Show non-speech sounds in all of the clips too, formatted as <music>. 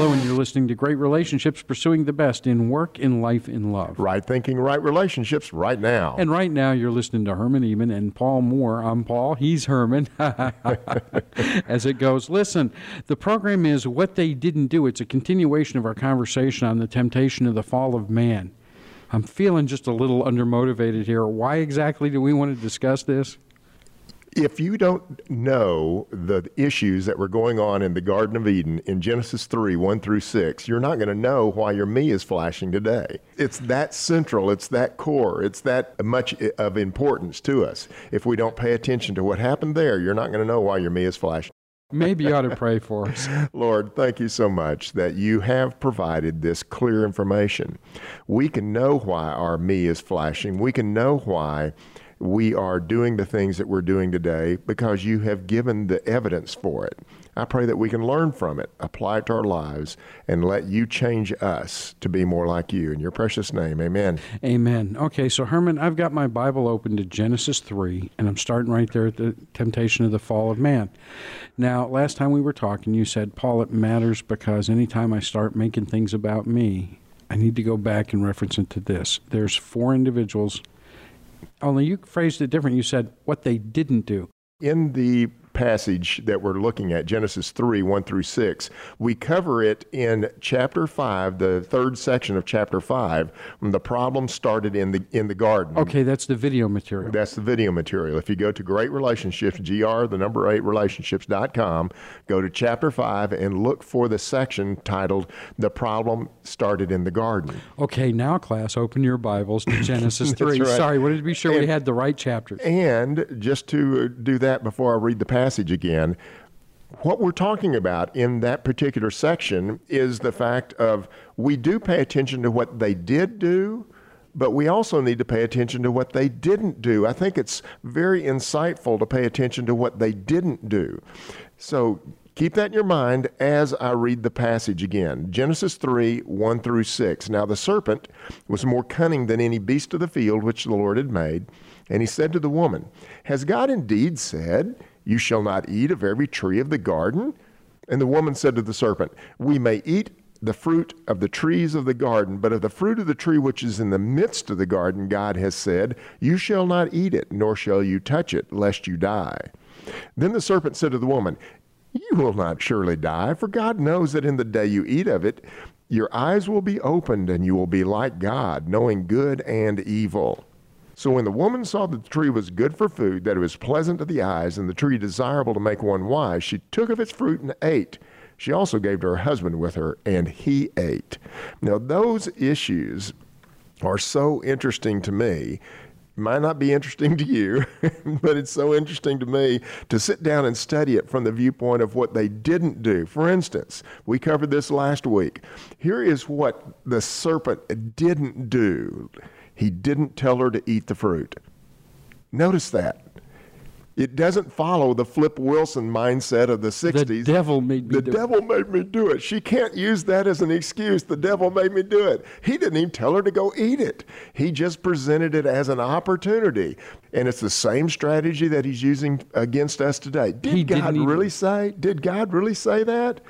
Hello, and you're listening to Great Relationships Pursuing the Best in Work, in Life, in Love. Right thinking, right relationships right now. And right now, you're listening to Herman Eman and Paul Moore. I'm Paul, he's Herman, <laughs> as it goes. Listen, the program is What They Didn't Do. It's a continuation of our conversation on the temptation of the fall of man. I'm feeling just a little undermotivated here. Why exactly do we want to discuss this? If you don't know the issues that were going on in the Garden of Eden in Genesis 3 1 through 6, you're not going to know why your me is flashing today. It's that central, it's that core, it's that much of importance to us. If we don't pay attention to what happened there, you're not going to know why your me is flashing. Maybe you ought to pray for us. <laughs> Lord, thank you so much that you have provided this clear information. We can know why our me is flashing. We can know why we are doing the things that we're doing today because you have given the evidence for it. I pray that we can learn from it, apply it to our lives, and let you change us to be more like you. In your precious name, amen. Amen. Okay, so Herman, I've got my Bible open to Genesis 3, and I'm starting right there at the temptation of the fall of man. Now, last time we were talking, you said, Paul, it matters because anytime I start making things about me, I need to go back and reference it to this. There's four individuals only you phrased it different. You said what they didn't do. In the passage that we're looking at, Genesis 3 1 through 6. We cover it in chapter 5, the third section of chapter 5, when the problem started in the, in the garden. Okay, that's the video material. That's the video material. If you go to Great Relationships, GR, the number 8 relationships.com, go to chapter 5 and look for the section titled The Problem Started in the Garden. Okay, now, class, open your Bibles to <laughs> Genesis 3. right. Sorry, wanted to be sure and, we had the right chapters. And just to do that before I read the passage, passage again. What we're talking about in that particular section is the fact of we do pay attention to what they did do, but we also need to pay attention to what they didn't do. I think it's very insightful to pay attention to what they didn't do. So keep that in your mind as I read the passage again. Genesis 3 1 through 6. Now the serpent was more cunning than any beast of the field which the Lord had made. And he said to the woman, Has God indeed said, you shall not eat of every tree of the garden? And the woman said to the serpent, We may eat the fruit of the trees of the garden, but of the fruit of the tree which is in the midst of the garden, God has said, You shall not eat it, nor shall you touch it, lest you die. Then the serpent said to the woman, You will not surely die, for God knows that in the day you eat of it, your eyes will be opened, and you will be like God, knowing good and evil. So when the woman saw that the tree was good for food, that it was pleasant to the eyes, and the tree desirable to make one wise, she took of its fruit and ate. She also gave to her husband with her, and he ate. Now, those issues are so interesting to me. Might not be interesting to you, <laughs> but it's so interesting to me to sit down and study it from the viewpoint of what they didn't do. For instance, we covered this last week. Here is what the serpent didn't do. He didn't tell her to eat the fruit. Notice that. It doesn't follow the Flip Wilson mindset of the 60s. The devil made me the do devil it. made me do it. She can't use that as an excuse. The devil made me do it. He didn't even tell her to go eat it. He just presented it as an opportunity. And it's the same strategy that he's using against us today. Did He God really even- say? Did God really say that?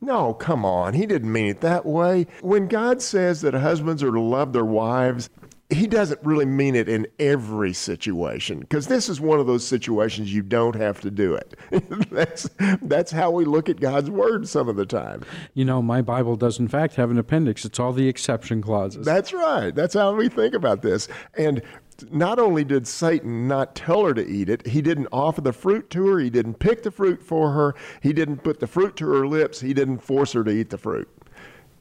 No, come on. He didn't mean it that way. When God says that husbands are to love their wives, he doesn't really mean it in every situation because this is one of those situations you don't have to do it. <laughs> that's that's how we look at God's word some of the time. You know, my Bible does, in fact, have an appendix. It's all the exception clauses. That's right. That's how we think about this. And not only did Satan not tell her to eat it, he didn't offer the fruit to her, he didn't pick the fruit for her, he didn't put the fruit to her lips, he didn't force her to eat the fruit.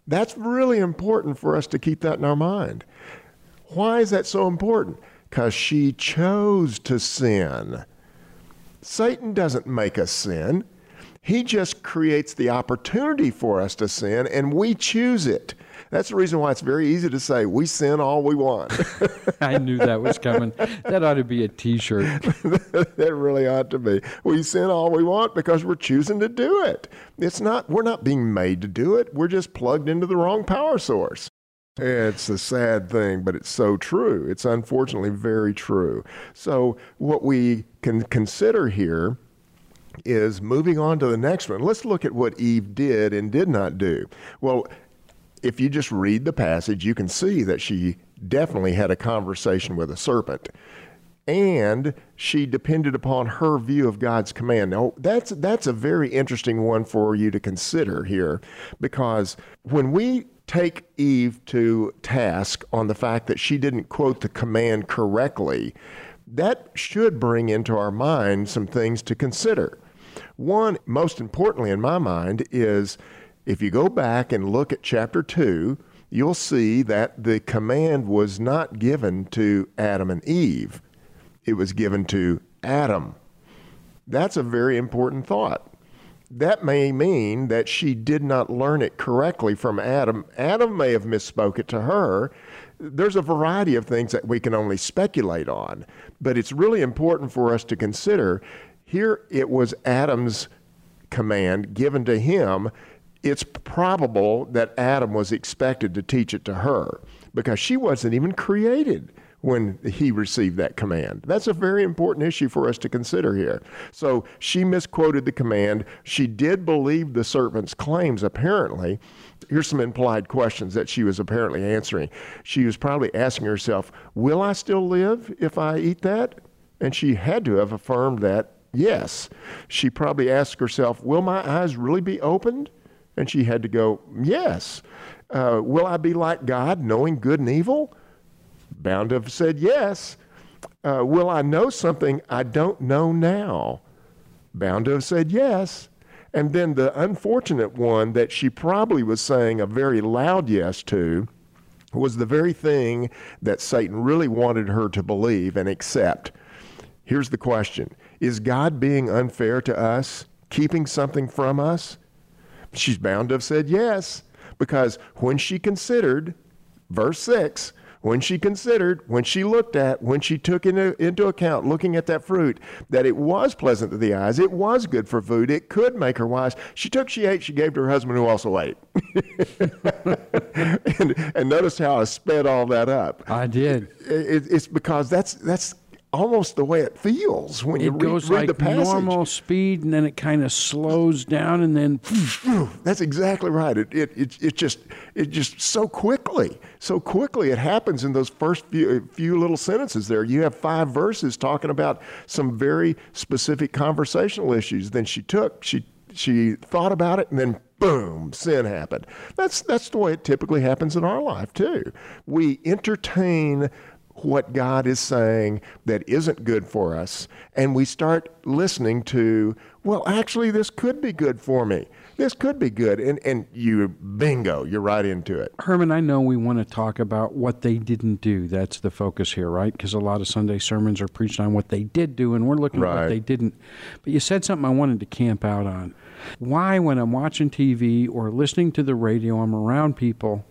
That's really important for us to keep that in our mind. Why is that so important? Because she chose to sin. Satan doesn't make us sin. He just creates the opportunity for us to sin, and we choose it. That's the reason why it's very easy to say we sin all we want. <laughs> I knew that was coming. That ought to be a T-shirt. <laughs> that really ought to be. We sin all we want because we're choosing to do it. It's not. We're not being made to do it. We're just plugged into the wrong power source. Eh, it's a sad thing, but it's so true. It's unfortunately very true. So, what we can consider here is moving on to the next one. Let's look at what Eve did and did not do. Well, if you just read the passage, you can see that she definitely had a conversation with a serpent. And she depended upon her view of God's command. Now, that's, that's a very interesting one for you to consider here because when we take Eve to task on the fact that she didn't quote the command correctly, that should bring into our mind some things to consider. One, most importantly in my mind, is if you go back and look at chapter 2, you'll see that the command was not given to Adam and Eve, it was given to Adam. That's a very important thought. That may mean that she did not learn it correctly from Adam. Adam may have misspoke it to her. There's a variety of things that we can only speculate on, but it's really important for us to consider here it was Adam's command given to him. It's probable that Adam was expected to teach it to her because she wasn't even created when he received that command. That's a very important issue for us to consider here. So she misquoted the command. She did believe the servant's claims, apparently. Here's some implied questions that she was apparently answering. She was probably asking herself, Will I still live if I eat that? And she had to have affirmed that Yes. She probably asked herself, Will my eyes really be opened? And she had to go, Yes. Uh, will I be like God, knowing good and evil? Bound to have said yes. Uh, will I know something I don't know now? Bound to have said yes. And then the unfortunate one that she probably was saying a very loud yes to was the very thing that Satan really wanted her to believe and accept. Here's the question Is God being unfair to us, keeping something from us? She's bound to have said yes, because when she considered, verse 6, when she considered, when she looked at, when she took into, into account looking at that fruit, that it was pleasant to the eyes, it was good for food, it could make her wise. She took, she ate, she gave to her husband who also ate. <laughs> and, and notice how I sped all that up. I did. It, it's because that's that's almost the way it feels when you it read, goes read like the passage. normal speed and then it kind of slows down and then That's exactly right. It, it, it, it just it just so quickly, so quickly it happens in those first few, few little sentences there. You have five verses talking about some very specific conversational issues. Then she took, she she thought about it and then boom, sin happened. That's that's the way it typically happens in our life too. We entertain what God is saying that isn't good for us, and we start listening to, well, actually, this could be good for me. This could be good. And, and you, bingo, you're right into it. Herman, I know we want to talk about what they didn't do. That's the focus here, right? Because a lot of Sunday sermons are preached on what they did do, and we're looking at what they didn't. But you said something I wanted to camp out on. Why, when I'm watching TV or listening to the radio, I'm around people,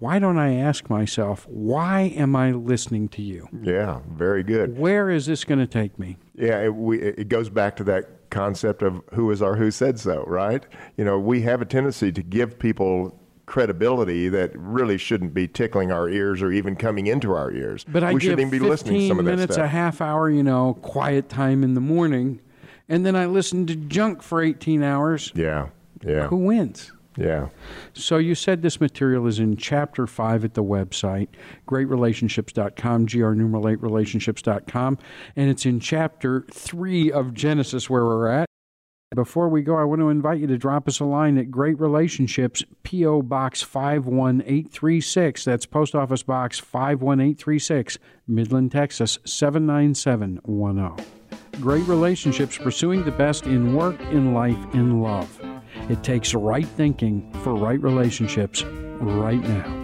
why don't I ask myself, why am I listening to you? Yeah, very good. Where is this going to take me? Yeah, it, we, it goes back to that concept of who is our who said so, right? You know, we have a tendency to give people credibility that really shouldn't be tickling our ears or even coming into our ears. But I we shouldn't even be 15 listening to some of that minutes, stuff. a half hour, you know, quiet time in the morning, and then I listen to junk for 18 hours. yeah, yeah, Who wins? Yeah. So you said this material is in chapter 5 at the website, greatrelationships.com, gr numeral 8 relationships.com, and it's in chapter 3 of Genesis where we're at. Before we go, I want to invite you to drop us a line at Great Relationships, P.O. Box 51836. That's Post Office Box 51836, Midland, Texas 79710. Great Relationships, pursuing the best in work, in life, in love. It takes right thinking for right relationships right now.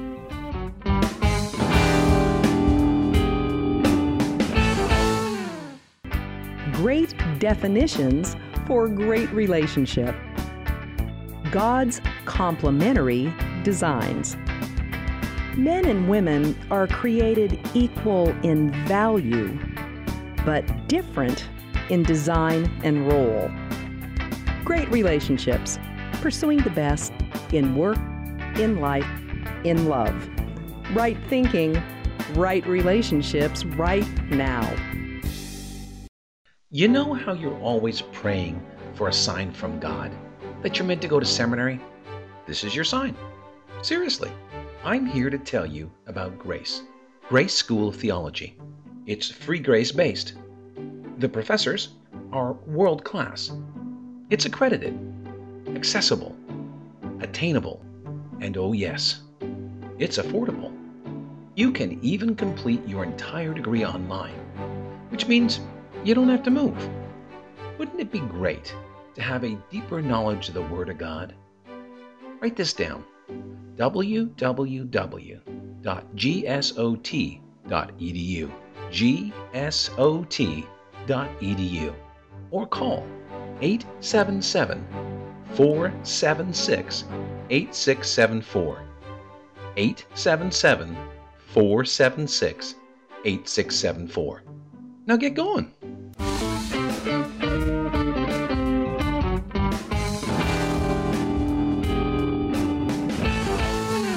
Great definitions for great relationship. God's complementary designs. Men and women are created equal in value, but different in design and role. Great relationships, pursuing the best in work, in life, in love. Right thinking, right relationships right now. You know how you're always praying for a sign from God that you're meant to go to seminary? This is your sign. Seriously, I'm here to tell you about Grace, Grace School of Theology. It's free grace based. The professors are world class. It's accredited, accessible, attainable, and oh, yes, it's affordable. You can even complete your entire degree online, which means you don't have to move. Wouldn't it be great to have a deeper knowledge of the Word of God? Write this down www.gsot.edu. gsot.edu. Or call 877 476 8674. 877 476 8674. Now get going.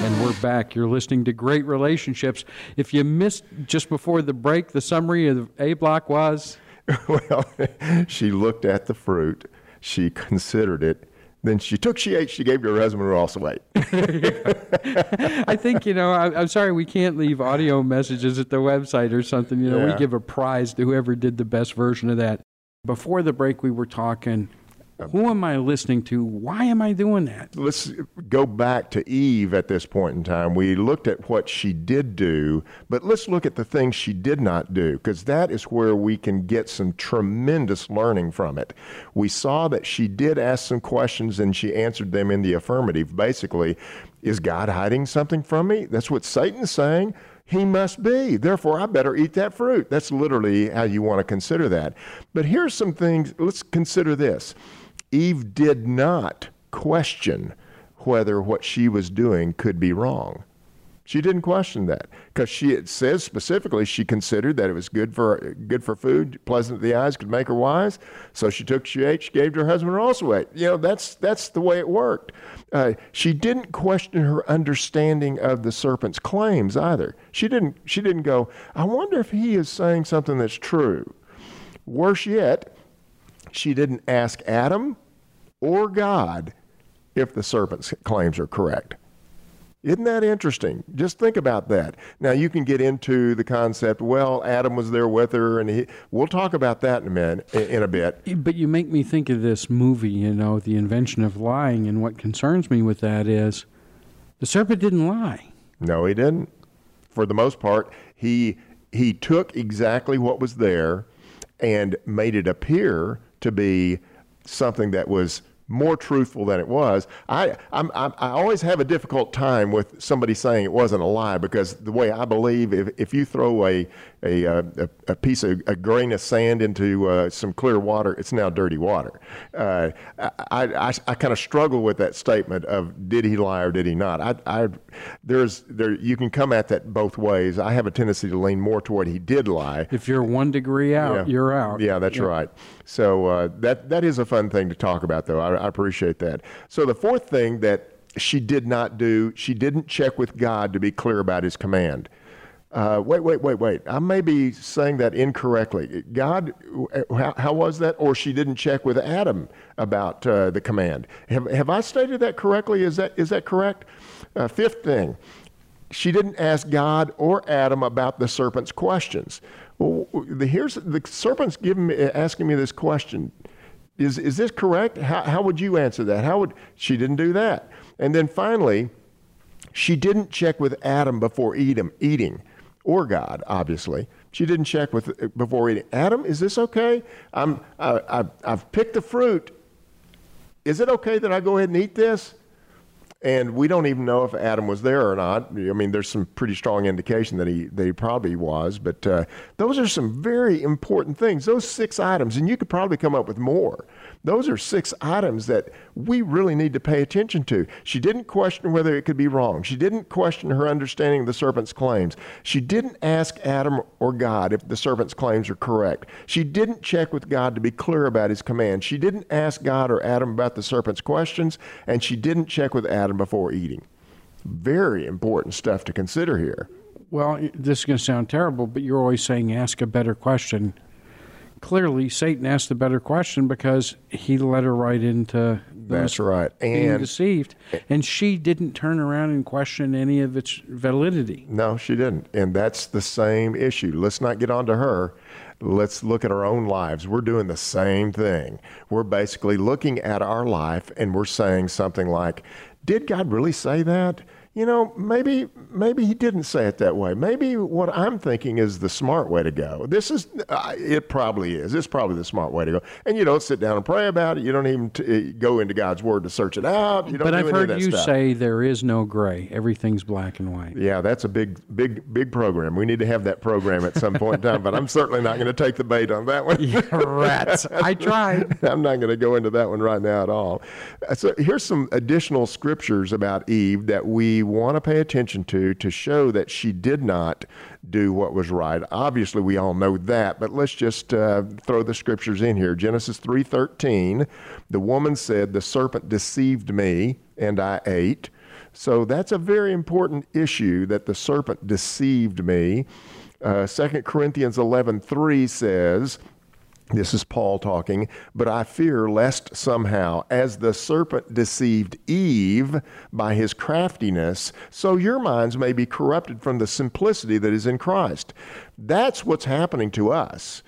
And we're back. You're listening to Great Relationships. If you missed just before the break, the summary of A block was <laughs> well, she looked at the fruit, she considered it, then she took, she ate, she gave to her husband who also ate. <laughs> I think, you know, I, am sorry we can't leave audio messages at the website or something. You know, Yeah. we give a prize to whoever did the best version of that. Before the break, we were talking, who am I listening to? Why am I doing that? Let's go back to Eve at this point in time. We looked at what she did do, but let's look at the things she did not do, because that is where we can get some tremendous learning from it. We saw that she did ask some questions and she answered them in the affirmative. Basically, is God hiding something from me? That's what Satan's saying. He must be. Therefore, I better eat that fruit. That's literally how you want to consider that. But here's some things. Let's consider this. Eve did not question whether what she was doing could be wrong. She didn't question that because she it says specifically she considered that it was good for good for food, pleasant to the eyes, could make her wise. So she took, she ate, she gave to her husband, and also ate. You know that's that's the way it worked. Uh, she didn't question her understanding of the serpent's claims either. She didn't she didn't go, I wonder if he is saying something that's true. Worse yet, she didn't ask Adam or God if the serpent's claims are correct. Isn't that interesting? Just think about that. Now you can get into the concept. Well, Adam was there with her, and he, we'll talk about that in a minute, in a bit. But you make me think of this movie, you know, The Invention of Lying. And what concerns me with that is the serpent didn't lie. No, he didn't. For the most part, he he took exactly what was there and made it appear to be something that was more truthful than it was. I I'm, I'm, I always have a difficult time with somebody saying it wasn't a lie because the way I believe, if, if you throw a a, uh, a, a piece of a grain of sand into uh, some clear water, it's now dirty water. Uh, I, I, I kind of struggle with that statement of did he lie or did he not. I, I there's there you can come at that both ways. I have a tendency to lean more toward he did lie. If you're one degree out, Yeah. you're out. Yeah, that's right. So uh, that that is a fun thing to talk about, though. I, I appreciate that. So the fourth thing that she did not do, she didn't check with God to be clear about His command. Uh, wait, wait, wait, wait. I may be saying that incorrectly. God, how, how was that? Or she didn't check with Adam about uh, the command. Have, have I stated that correctly? Is that is that correct? Uh, fifth thing, she didn't ask God or Adam about the serpent's questions. Well, the, here's the serpent's giving me, asking me this question. Is is this correct? How how would you answer that? How would she didn't do that? And then finally, she didn't check with Adam before him, eating, or God, obviously. She didn't check with before eating. Adam, is this okay? I'm I, I, I've picked the fruit. Is it okay that I go ahead and eat this? And we don't even know if Adam was there or not. I mean, there's some pretty strong indication that he that he probably was. But uh, those are some very important things. Those six items, and you could probably come up with more. Those are six items that we really need to pay attention to. She didn't question whether it could be wrong. She didn't question her understanding of the serpent's claims. She didn't ask Adam or God if the serpent's claims are correct. She didn't check with God to be clear about his command. She didn't ask God or Adam about the serpent's questions, and she didn't check with Adam before eating. Very important stuff to consider here. Well, this is going to sound terrible, but you're always saying ask a better question. clearly Satan asked the better question because he led her right into That's right. being And deceived, and she didn't turn around and question any of its validity. no, she didn't. And that's the same issue. Let's not get onto her. Let's look at our own lives. We're doing the same thing. We're basically looking at our life and we're saying something like, Did God really say that? You know, maybe maybe he didn't say it that way. Maybe what I'm thinking is the smart way to go. This is uh, it probably is. It's probably the smart way to go. And you don't sit down and pray about it. You don't even t- go into God's word to search it out. You don't But do I've any of heard that you stuff. say there is no gray; everything's black and white. Yeah, that's a big, big, big program. We need to have that program at some point in time, but I'm certainly not going to take the bait on that one. Rats! I tried. <laughs> I'm not going to go into that one right now at all. Uh, So here's some additional scriptures about Eve that we want to pay attention to to show that she did not do what was right. Obviously, we all know that, but let's just uh, throw the scriptures in here. Genesis 3:13, the woman said, "The serpent deceived me, and I ate." So that's a very important issue that the serpent deceived me. Uh, 2 Corinthians 11:3 says, this is Paul talking, but I fear lest somehow, as the serpent deceived Eve by his craftiness, so your minds may be corrupted from the simplicity that is in Christ. That's what's happening to us.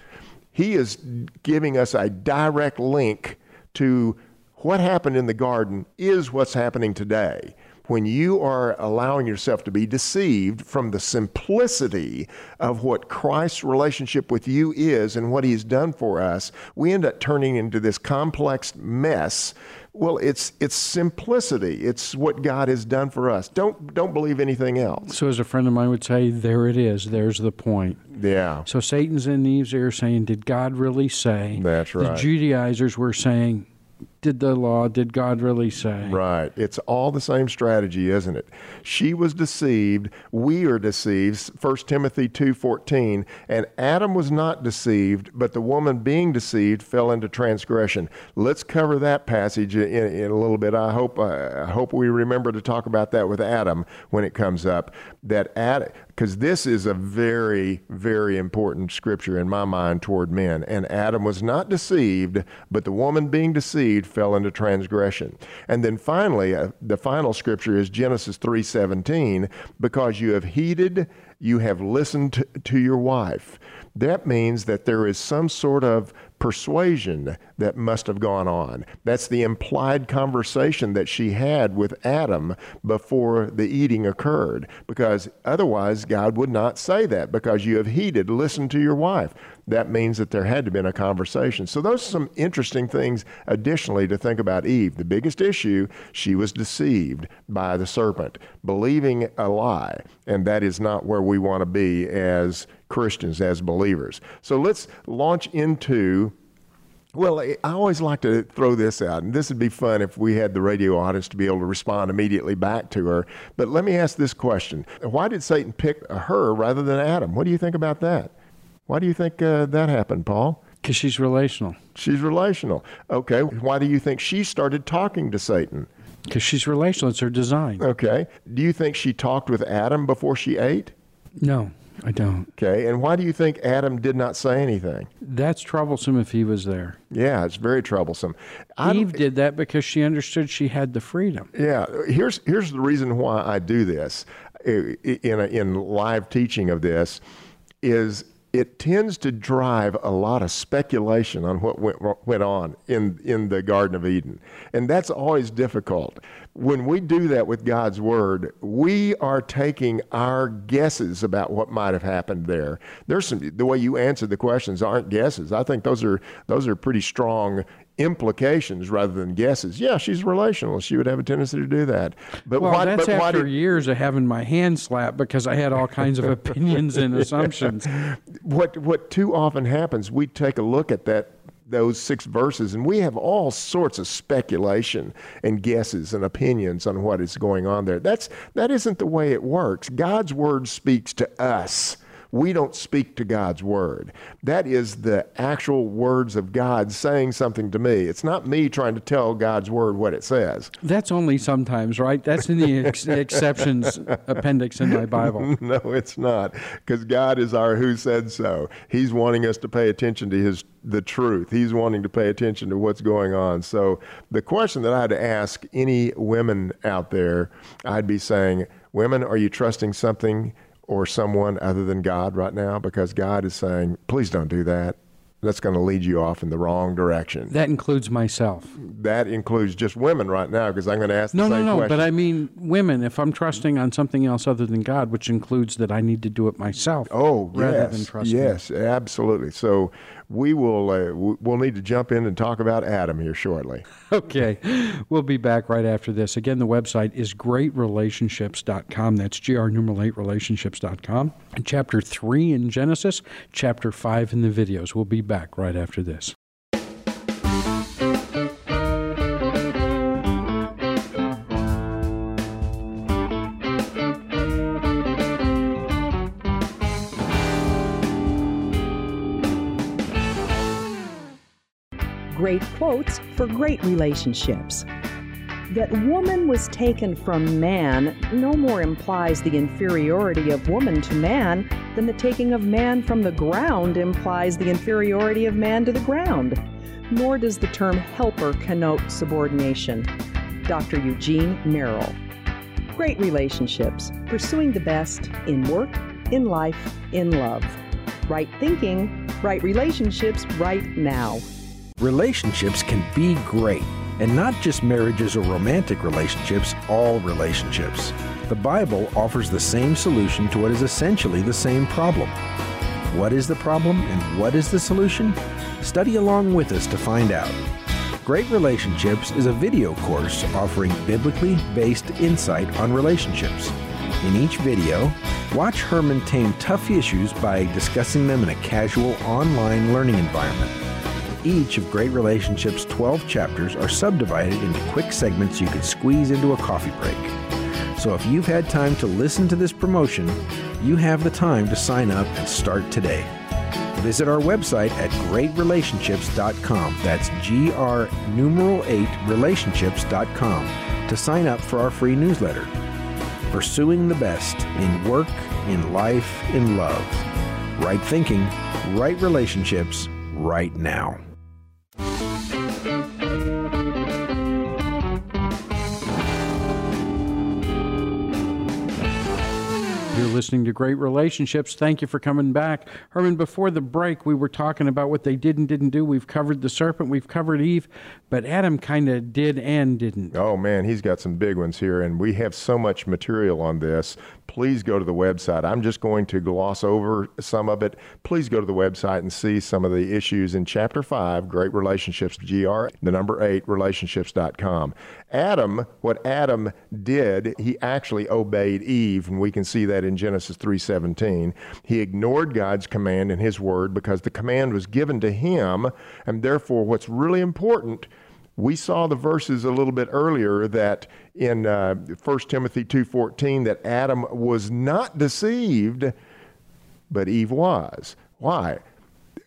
He is giving us a direct link to what happened in the garden is what's happening today. When you are allowing yourself to be deceived from the simplicity of what Christ's relationship with you is and what He's done for us, we end up turning into this complex mess. Well, it's it's simplicity. It's what God has done for us. Don't don't believe anything else. So, as a friend of mine would say, there it is. There's the point. Yeah. So Satan's in Eve's ear saying, Did God really say? That's right. The. Judaizers were saying, Did the law, did God really say? Right. It's all the same strategy, isn't it? She was deceived, we are deceived. 1 Timothy 2:14, and Adam was not deceived, but the woman being deceived fell into transgression. Let's cover that passage in, in a little bit. I hope uh, I hope we remember to talk about that with Adam when it comes up. That Adam because this is a very, very important scripture in my mind toward men. And Adam was not deceived, but the woman being deceived fell into transgression. And then finally, uh, the final scripture is Genesis 3:17, because you have heeded, you have listened to, to your wife. That means that there is some sort of persuasion that must have gone on. That's the implied conversation that she had with Adam before the eating occurred, because otherwise God would not say that, because you have heeded, listen to your wife. That means that there had to have been a conversation. So, those are some interesting things additionally to think about Eve. The biggest issue, she was deceived by the serpent, believing a lie, and that is not where we want to be as Christians, as believers. So, let's launch into well, I always like to throw this out, and this would be fun if we had the radio audience to be able to respond immediately back to her. But let me ask this question Why did Satan pick her rather than Adam? What do you think about that? Why do you think uh, that happened, Paul? Because she's relational. She's relational. Okay. Why do you think she started talking to Satan? Because she's relational. It's her design. Okay. Do you think she talked with Adam before she ate? No, I don't. Okay. And why do you think Adam did not say anything? That's troublesome if he was there. Yeah, it's very troublesome. I Eve did that because she understood she had the freedom. Yeah, here's here's the reason why I do this i- in a, in live teaching of this is it tends to drive a lot of speculation on what went, went on in, in the Garden of Eden. And that's always difficult. When we do that with God's Word, we are taking our guesses about what might have happened there. There's some, the way you answered the questions aren't guesses. I think those are, those are pretty strong implications rather than guesses. Yeah, she's relational. She would have a tendency to do that. But Well, why, that's but why after did, years of having my hand slapped because I had all kinds of opinions and <laughs> assumptions. what what too often happens, we take a look at that those six verses and we have all sorts of speculation and guesses and opinions on what is going on there. That's that isn't the way it works. God's word speaks to us we don't speak to God's word. That is the actual words of God saying something to me. It's not me trying to tell God's word what it says. That's only sometimes, right? That's in the ex- <laughs> exceptions appendix in my Bible. <laughs> no, it's not, because God is our who said so. He's wanting us to pay attention to His the truth. He's wanting to pay attention to what's going on. So the question that I had to ask any women out there, I'd be saying, women, are you trusting something or someone other than God right now? Because God is saying, please don't do that that's going to lead you off in the wrong direction. That includes myself. That includes just women right now because I'm going to ask no, the same no, no, question. but I mean women. If I'm trusting on something else other than God, which includes that I need to do it myself. Oh, rather yes, than trusting. yes, absolutely. So we will uh, we'll need to jump in and talk about Adam here shortly. <laughs> Okay, we'll be back right after this. Again, the website is greatrelationships.com. That's gr numeral eight relationships.com. Chapter three in Genesis, chapter five in the videos. We'll be back right after this. Great quotes for great relationships. That woman was taken from man no more implies the inferiority of woman to man than the taking of man from the ground implies the inferiority of man to the ground. Nor does the term helper connote subordination. Dr. Eugene Merrill. Great relationships, pursuing the best in work, in life, in love. Right thinking, right relationships right now. Relationships can be great, and not just marriages or romantic relationships, all relationships. The Bible offers the same solution to what is essentially the same problem. What is the problem and what is the solution? Study along with us to find out. Great Relationships is a video course offering biblically based insight on relationships. In each video, watch Herman tame tough issues by discussing them in a casual online learning environment. Each of Great Relationships' 12 chapters are subdivided into quick segments you can squeeze into a coffee break. So if you've had time to listen to this promotion, you have the time to sign up and start today. Visit our website at greatrelationships.com. That's GR numeral 8 relationships.com to sign up for our free newsletter. Pursuing the best in work, in life, in love. Right thinking, right relationships, right now. Listening to Great Relationships. Thank you for coming back. Herman, before the break, we were talking about what they did and didn't do. We've covered the serpent, we've covered Eve, but Adam kind of did and didn't. Oh man, he's got some big ones here, and we have so much material on this. Please go to the website. I'm just going to gloss over some of it. Please go to the website and see some of the issues in Chapter 5, Great Relationships, GR, the number 8, relationships.com. Adam, what Adam did, he actually obeyed Eve, and we can see that in Genesis 3:17. He ignored God's command and his word because the command was given to him, and therefore what's really important we saw the verses a little bit earlier that in uh, 1 Timothy 2:14 that Adam was not deceived but Eve was. Why?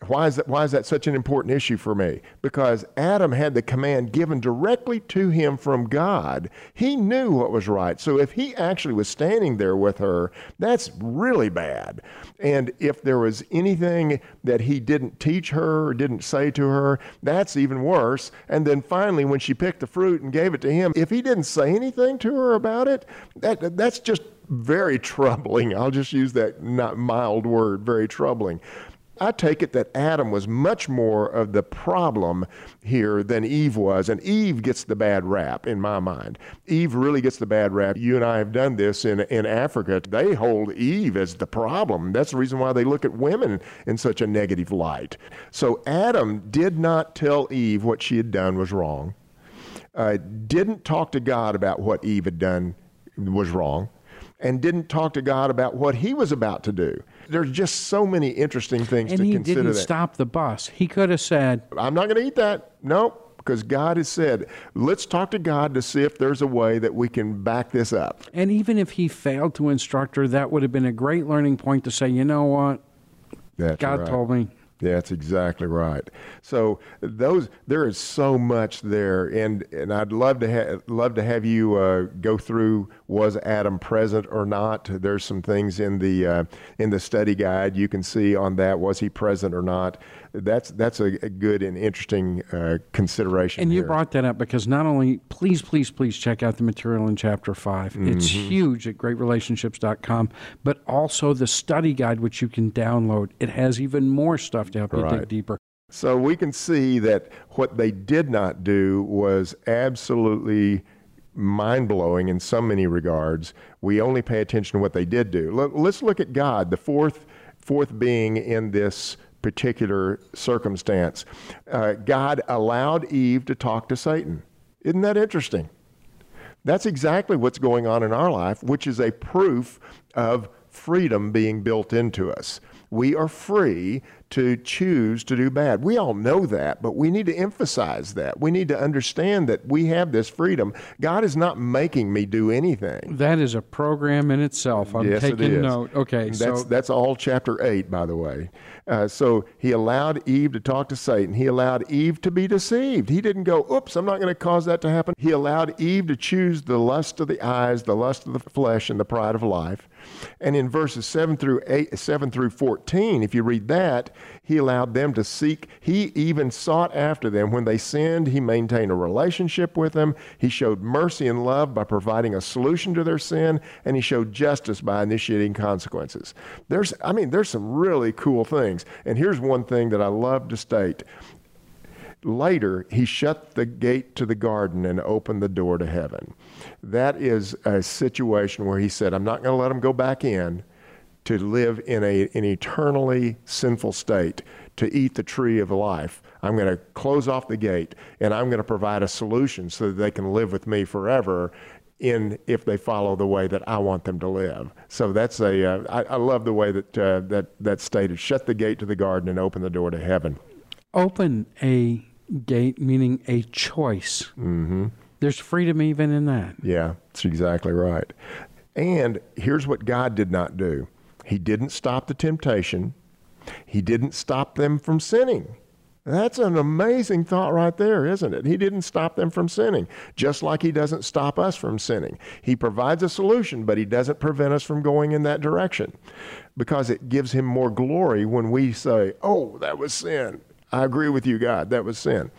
Why is, that, why is that such an important issue for me? Because Adam had the command given directly to him from God. He knew what was right. So if he actually was standing there with her, that's really bad. And if there was anything that he didn't teach her or didn't say to her, that's even worse. And then finally, when she picked the fruit and gave it to him, if he didn't say anything to her about it, that, that's just very troubling. I'll just use that not mild word, very troubling. I take it that Adam was much more of the problem here than Eve was, and Eve gets the bad rap in my mind. Eve really gets the bad rap. You and I have done this in, in Africa. They hold Eve as the problem. That's the reason why they look at women in such a negative light. So Adam did not tell Eve what she had done was wrong, uh, didn't talk to God about what Eve had done was wrong and didn't talk to God about what he was about to do. There's just so many interesting things and to he didn't that. stop the bus. He could have said, I'm not going to eat that. Nope. because God has said, let's talk to God to see if there's a way that we can back this up. And even if he failed to instruct her, that would have been a great learning point to say, you know what? That's God right. told me. That's exactly right. So those there is so much there, and and I'd love to have love to have you uh, go through was Adam present or not. There's some things in the uh, in the study guide you can see on that was he present or not. That's that's a, a good and interesting uh, consideration. And you brought that up because not only, please, please, please check out the material in chapter 5. It's Mm-hmm. huge at greatrelationships.com, but also the study guide, which you can download. It has even more stuff to help you dig deeper. So we can see that what they did not do was absolutely mind blowing in so many regards. We only pay attention to what they did do. Let- Let's look at God, the fourth fourth being in this particular circumstance. Uh, God allowed Eve to talk to Satan. Isn't that interesting? That's exactly what's going on in our life, which is a proof of freedom being built into us. We are free to choose to do bad. We all know that, but we need to emphasize that. We need to understand that we have this freedom. God is not making me do anything. That is a program in itself. I'm yes, taking it note. Okay, that's so that's all chapter eight, by the way. Uh, so he allowed Eve to talk to Satan. He allowed Eve to be deceived. He didn't go, "Oops, I'm not going to cause that to happen." He allowed Eve to choose the lust of the eyes, the lust of the flesh, and the pride of life. And in verses seven through eight, seven through fourteen, if you read that, he allowed them to seek. He even sought after them when they sinned. He maintained a relationship with them. He showed mercy and love by providing a solution to their sin, and he showed justice by initiating consequences. There's, I mean, there's some really cool things. And here's one thing that I love to state. Later, he shut the gate to the garden and opened the door to heaven. That is a situation where he said, I'm not going to let them go back in to live in a, an eternally sinful state, to eat the tree of life. I'm going to close off the gate and I'm going to provide a solution so that they can live with me forever in if they follow the way that I want them to live. So that's a uh, I, I love the way that uh, that that stated shut the gate to the garden and open the door to heaven. open a gate, meaning a choice. Mm-hmm. There's freedom even in that. Yeah, that's exactly right. And here's what God did not do He didn't stop the temptation, He didn't stop them from sinning. That's an amazing thought right there, isn't it? He didn't stop them from sinning, just like He doesn't stop us from sinning. He provides a solution, but He doesn't prevent us from going in that direction because it gives Him more glory when we say, Oh, that was sin. I agree with you, God. That was sin.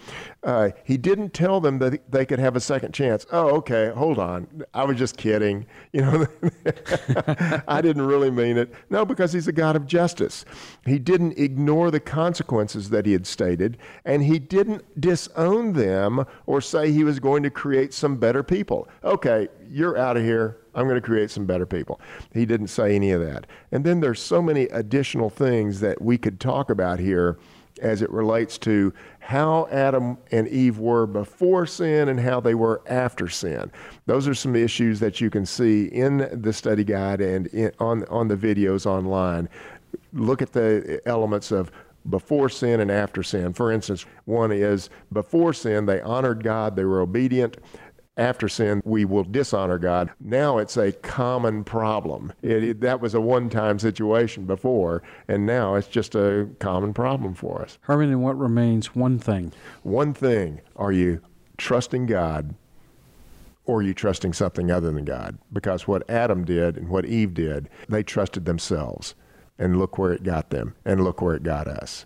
Uh, he didn't tell them that they could have a second chance. Oh, okay. Hold on. I was just kidding. <laughs> You know, <laughs> I didn't really mean it. No, because he's a God of justice. He didn't ignore the consequences that he had stated, and he didn't disown them or say he was going to create some better people. Okay, you're out of here. I'm going to create some better people. He didn't say any of that. And then there's so many additional things that we could talk about here as it relates to how Adam and Eve were before sin and how they were after sin. Those are some issues that you can see in the study guide and in, on on the videos online. Look at the elements of before sin and after sin. For instance, one is before sin they honored God, they were obedient after sin, we will dishonor God. Now it's a common problem. It, it- that was a one time situation before, and now it's just a common problem for us. Herman, and what remains? One thing. One thing are you trusting God or are you trusting something other than God? Because what Adam did and what Eve did, they trusted themselves. And look where it got them, and look where it got us.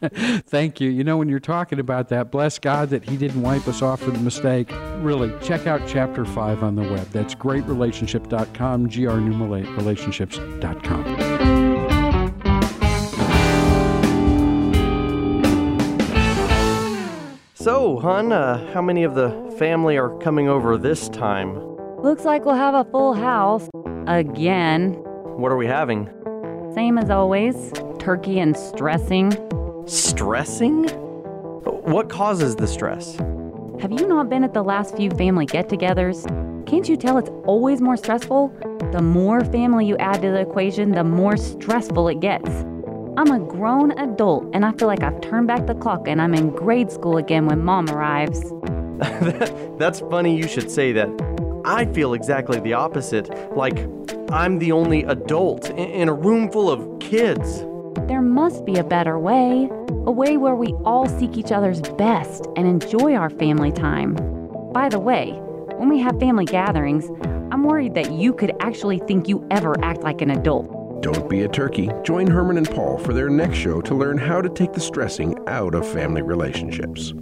<laughs> Thank you. You know, when you're talking about that, bless God that He didn't wipe us off for the mistake. Really, check out chapter 5 on the web. That's greatrelationship.com, grnumerate relationships.com. So, hon, uh, how many of the family are coming over this time? Looks like we'll have a full house. Again. What are we having? Same as always turkey and stressing. Stressing? What causes the stress? Have you not been at the last few family get togethers? Can't you tell it's always more stressful? The more family you add to the equation, the more stressful it gets. I'm a grown adult and I feel like I've turned back the clock and I'm in grade school again when mom arrives. <laughs> That's funny you should say that. I feel exactly the opposite. Like, I'm the only adult in a room full of kids. There must be a better way. A way where we all seek each other's best and enjoy our family time. By the way, when we have family gatherings, I'm worried that you could actually think you ever act like an adult. Don't be a turkey. Join Herman and Paul for their next show to learn how to take the stressing out of family relationships.